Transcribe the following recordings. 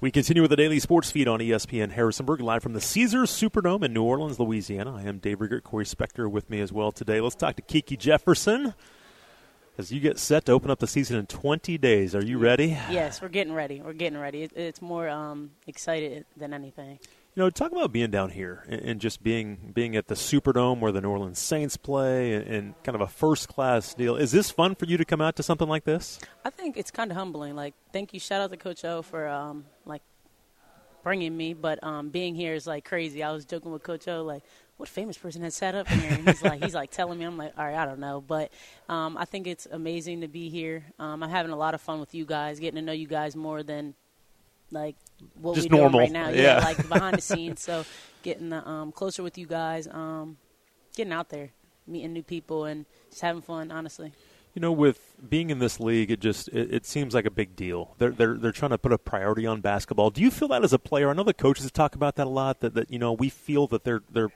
We continue with the daily sports feed on ESPN Harrisonburg, live from the Caesars Superdome in New Orleans, Louisiana. I am Dave Riggert, Corey Spector with me as well today. Let's talk to Kiki Jefferson as you get set to open up the season in 20 days. Are you ready? Yes, we're getting ready. We're getting ready. It, it's more um, excited than anything. You know, talk about being down here and, and, just being being at the Superdome where the New Orleans Saints play and, and, kind of a first class deal. Is this fun for you to come out to something like this? I think it's kind of humbling. Like, thank you, shout out to Coach O for um, like bringing me, but um, being here is like crazy. I was joking with Coach O, like, what famous person has sat up here? And he's like, he's like telling me. I'm like, all right, I don't know, but um, I think it's amazing to be here. Um, I'm having a lot of fun with you guys, getting to know you guys more than like what Just we're normal. doing right now. Yeah. yeah, like behind the scenes. So getting the, um, closer with you guys, um, getting out there, meeting new people, and just having fun. Honestly. You know, with being in this league, it just it, it, seems like a big deal. They're they're they're trying to put a priority on basketball. Do you feel that as a player? I know the coaches talk about that a lot. That that you know we feel that they're they're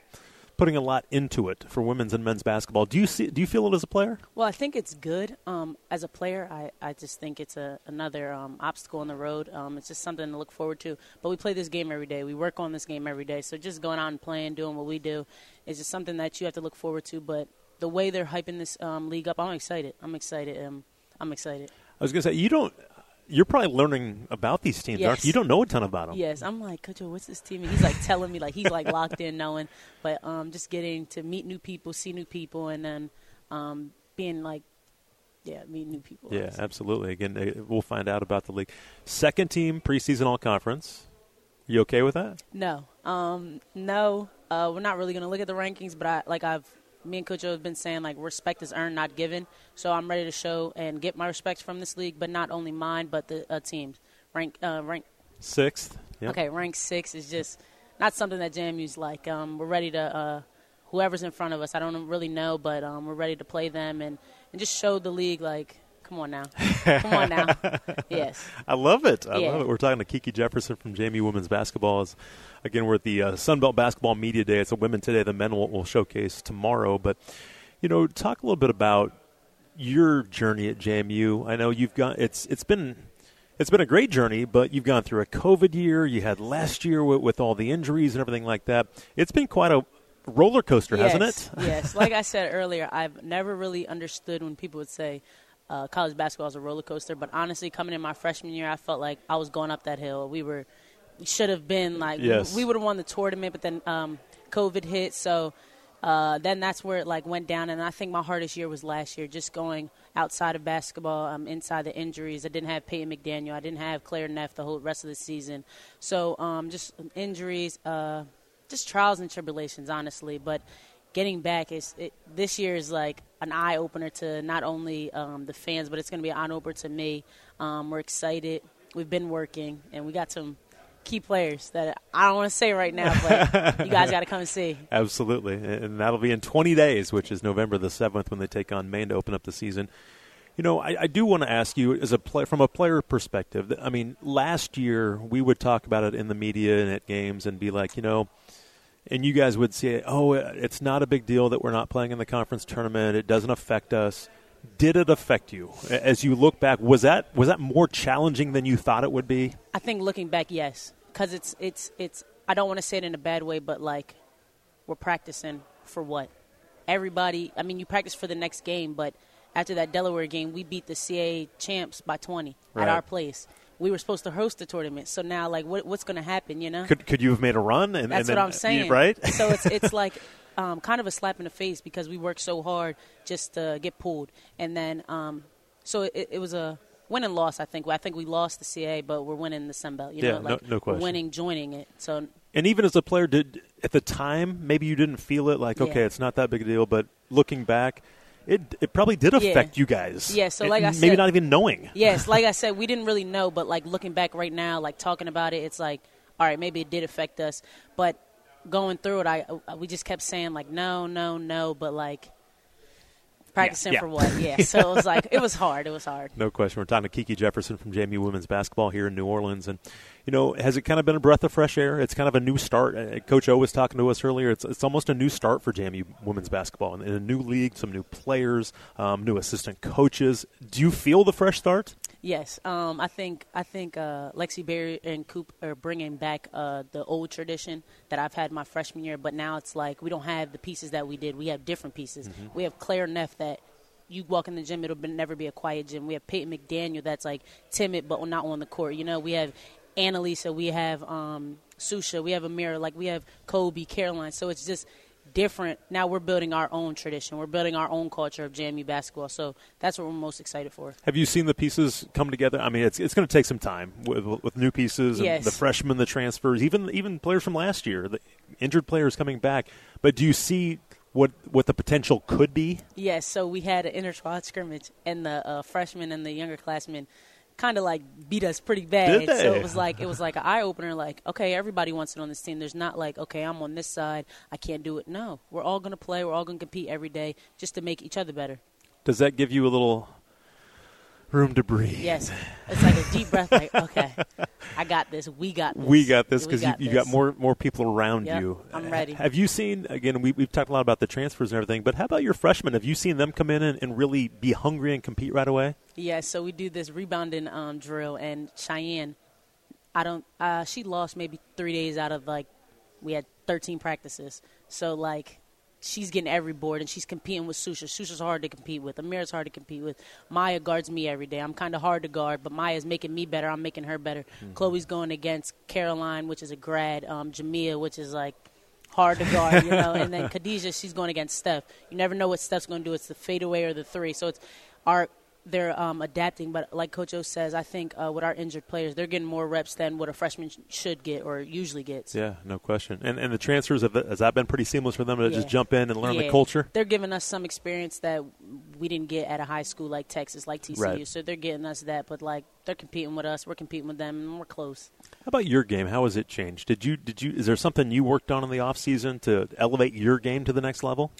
putting a lot into it for women's and men's basketball. Do you see? Do you feel it as a player? Well, I think it's good. Um, as a player, I, I just think it's a another um, obstacle on the road. Um, it's just something to look forward to. But we play this game every day. We work on this game every day. So just going out and playing, doing what we do, is just something that you have to look forward to. But the way they're hyping this um, league up, I'm excited. I'm excited. Um, I'm excited. I was gonna say you don't. You're probably learning about these teams, yes. you? You don't know a ton about them. Yes, I'm like, Coach, what's this team? And he's like telling me, like he's like locked in, knowing. But um, just getting to meet new people, see new people, and then um, being like, yeah, meet new people. Yeah, absolutely. Again, we'll find out about the league. Second team preseason all conference. You okay with that? No, um, no. Uh, we're not really going to look at the rankings, but I like I've me and Coach O have been saying like respect is earned, not given. So I'm ready to show and get my respect from this league, but not only mine, but the uh, teams. Rank uh, rank sixth. Yep. Okay, rank six is just not something that JMU's like. Um, we're ready to uh, whoever's in front of us. I don't really know, but um, we're ready to play them and and just show the league like. Come on now. Come on now. yes. I love it. I Yeah. love it. We're talking to Kiki Jefferson from JMU Women's Basketball. As, again, we're at the uh, Sunbelt Basketball Media Day. It's a women today. The men will, will showcase tomorrow. But, you know, talk a little bit about your journey at JMU. I know you've got it's it's been it's been a great journey, but you've gone through a COVID year. You had last year with, with all the injuries and everything like that. It's been quite a roller coaster, yes. hasn't it? yes. Like I said earlier, I've never really understood when people would say uh, college basketball is a roller coaster. But honestly, coming in my freshman year, I felt like I was going up that hill. We were we should have been like Yes. we, we would have won the tournament, but then um, COVID hit, so. Uh, then that's where it like went down, and I think my hardest year was last year, just going outside of basketball, um, inside the injuries. I didn't have Peyton McDaniel, I didn't have Claire Neff the whole rest of the season, so um, just injuries, uh, just trials and tribulations, honestly. But getting back is it, this year is like an eye opener to not only um, the fans, but it's going to be an eye opener to me. Um, we're excited. We've been working, and we got some key players that I don't want to say right now, but you guys got to come and see. Absolutely, and that'll be in 20 days, which is November the 7th when they take on Maine to open up the season. You know, I, I do want to ask you, as a play, from a player perspective. I mean, last year we would talk about it in the media and at games, and be like, you know, and you guys would say, "Oh, it's not a big deal that we're not playing in the conference tournament. It doesn't affect us." Did it affect you as you look back? Was that was that more challenging than you thought it would be? I think looking back, yes, because it's it's it's. I don't want to say it in a bad way, but like we're practicing for what? Everybody. I mean, you practice for the next game, but after that Delaware game, we beat the CAA champs by 20 Right. at our place. We were supposed to host the tournament, so now like what, what's going to happen? You know, Could could you have made a run? And, that's and what I'm saying, right? so it's it's like um, kind of a slap in the face because we worked so hard just to get pulled, and then um, so it, it was a win and loss. I think I think we lost the CAA, but we're winning the Sun Belt. You Yeah, know, no- like no question. winning, joining it. So And even as a player, did at the time maybe you didn't feel it like okay, Yeah. it's not that big a deal, but looking back, it it probably did affect you guys. Yeah, so It- like I maybe not even knowing. yes, like I said, we didn't really know, but like looking back right now, like talking about it, it's like, all right, maybe it did affect us, but going through it, I we just kept saying like no, no, no, but like practicing yeah. for what? Yeah, so it was like it was hard. It was hard. No question. We're talking to Kiki Jefferson from JMU Women's Basketball here in New Orleans, and you know, has it kind of been a breath of fresh air? It's kind of a new start. Uh, Coach O was talking to us earlier. It's it's almost a new start for JMU Women's Basketball in, in a new league, some new players, um, new assistant coaches. Do you feel the fresh start? Yes, um, I think I think uh, Lexi Berry and Coop are bringing back uh, the old tradition that I've had my freshman year. But now it's like we don't have the pieces that we did. We have different pieces. Mm-hmm. We have Claire Neff that you walk in the gym, it'll be, never be a quiet gym. We have Peyton McDaniel that's like timid but not on the court. You know, we have Annalisa, we have um, Susha, we have Amira, like we have Kobe, Caroline. So it's just different. Now we're building our own tradition. We're building our own culture of JMU basketball. So that's what we're most excited for. Have you seen the pieces come together? I mean, it's it's going to take some time with, with new pieces and yes. the freshmen, the transfers, even even players from last year, the injured players coming back. But do you see what what the potential could be? Yes. So we had an inter squad scrimmage, and the uh, freshmen and the younger classmen kind of like beat us pretty bad. So it was like it was like an eye opener. Like, okay, everybody wants it on this team. There's not like, okay, I'm on this side, I can't do it. No, we're all going to play. We're all going to compete every day just to make each other better. Does that give you a little room to breathe? Yes, it's like a deep breath. Like, okay, I got this. We got this. We got this because you, you got more more people around yep, you. I'm ready. Have you seen again? We, we've talked a lot about the transfers and everything, but how about your freshmen? Have you seen them come in and, and really be hungry and compete right away? Yeah. So we do this rebounding um, drill, and Cheyenne, I don't. Uh, she lost maybe three days out of like we had 13 practices. So like she's getting every board and she's competing with Susha. Susha's hard to compete with. Amira's hard to compete with. Maya guards me every day. I'm kind of hard to guard, but Maya's making me better. I'm making her better. Mm-hmm. Chloe's going against Caroline, which is a grad. Um, Jamia, which is like hard to guard, you know. and then Khadijah, she's going against Steph. You never know what Steph's going to do. It's the fadeaway or the three. So it's our they're um, adapting. But like Coach O says, I think uh, with our injured players, they're getting more reps than what a freshman sh- should get or usually gets. Yeah, no question. And and the transfers have has that been pretty seamless for them to yeah. just jump in and learn yeah. the culture? They're giving us some experience that we didn't get at a high school like Texas, like TCU. Right. So they're getting us that. But like they're competing with us, we're competing with them, and we're close. How about your game? How has it changed? Did you did you is there something you worked on in the off season to elevate your game to the next level?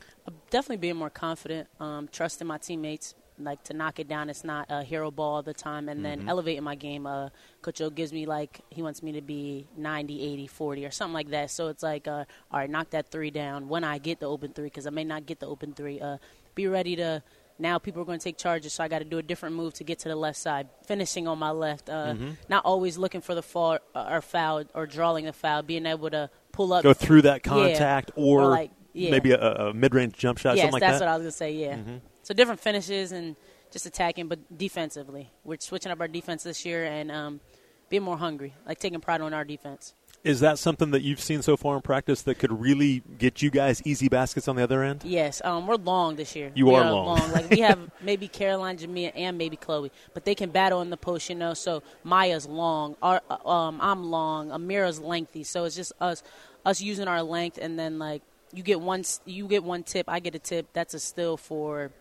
Definitely being more confident, um, trusting my teammates, like to knock it down. It's not a hero ball all the time. And then Mhm. elevating my game. Uh, Coach O gives me like he wants me to be 90, 80, 40 or something like that. So it's like, uh, all right, knock that three down when I get the open three because I may not get the open three. Uh, be ready to. Now people are going to take charges, so I got to do a different move to get to the left side, finishing on my left. Uh, Mhm. Not always looking for the fall uh, or foul or drawing the foul, being able to pull up. Go through that Yeah. contact or, Or like- yeah. maybe a, a mid range jump shot, yes, something like that's that. what I was gonna say. Yeah. Mhm. So different finishes and just attacking, but defensively, we're switching up our defense this year and um, being more hungry, like taking pride on our defense. Is that something that you've seen so far in practice that could really get you guys easy baskets on the other end? Yes, um, we're long this year. You we are long. Like we have maybe Caroline, Jamia, and maybe Chloe, but they can battle in the post, you know. So Maya's long, our, um, I'm long, Amira's lengthy. So it's just us, us using our length, and then like you get one, you get one tip, I get a tip. That's a still for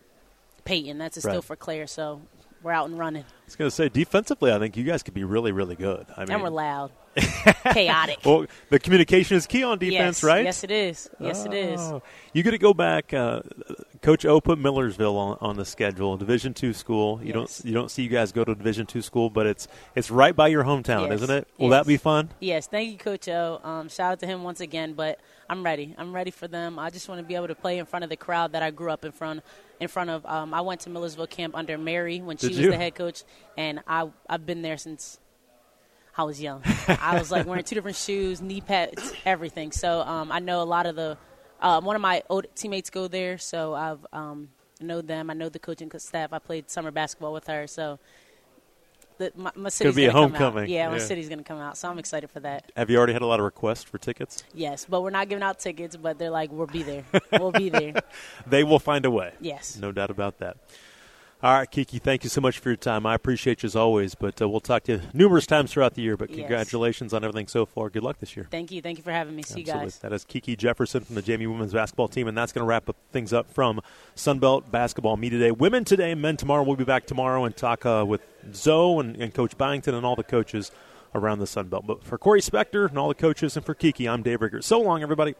Peyton. That's a Right. for Claire. So we're out and running, I was going to say defensively, I think you guys could be really, really good. I mean, and we're loud, chaotic. well, the communication is key on defense, yes, right? Yes, it is. Yes, it is. Oh. You got to go back. Uh, Coach O put Millersville on, on the schedule, Division two school. You Yes. don't you don't see you guys go to Division two school, but it's it's right by your hometown, Yes. isn't it? Will that be fun? Yes, thank you, Coach O. Um, shout out to him once again. But I'm ready. I'm ready for them. I just want to be able to play in front of the crowd that I grew up in front in front of. Um, I went to Millersville camp under Mary when she Did was you? the head coach, and I I've been there since I was young. I was like wearing two different shoes, knee pads, everything. So um, I know a lot of the. Uh, one of my old teammates go there, so I've um, know them. I know the coaching staff. I played summer basketball with her, so. The, my, my city's be a gonna come out. homecoming. Yeah, my Yeah. city's going to come out, so I'm excited for that. Have you already had a lot of requests for tickets? Yes, but we're not giving out tickets. But they're like, we'll be there. We'll be there. They will find a way. Yes. No doubt about that. All right, Kiki, thank you so much for your time. I appreciate you as always, but uh, we'll talk to you numerous times throughout the year. But Yes. congratulations on everything so far. Good luck this year. Thank you. Thank you for having me. See you Absolutely. guys. That is Kiki Jefferson from the JMU Women's Basketball Team, and that's going to wrap up things up from Sunbelt Basketball Me Today. Women today, men tomorrow. We'll be back tomorrow and talk uh, with Zoe and, and Coach Byington and all the coaches around the Sunbelt. But for Corey Spector and all the coaches, and for Kiki, I'm Dave Riggers. So long, everybody.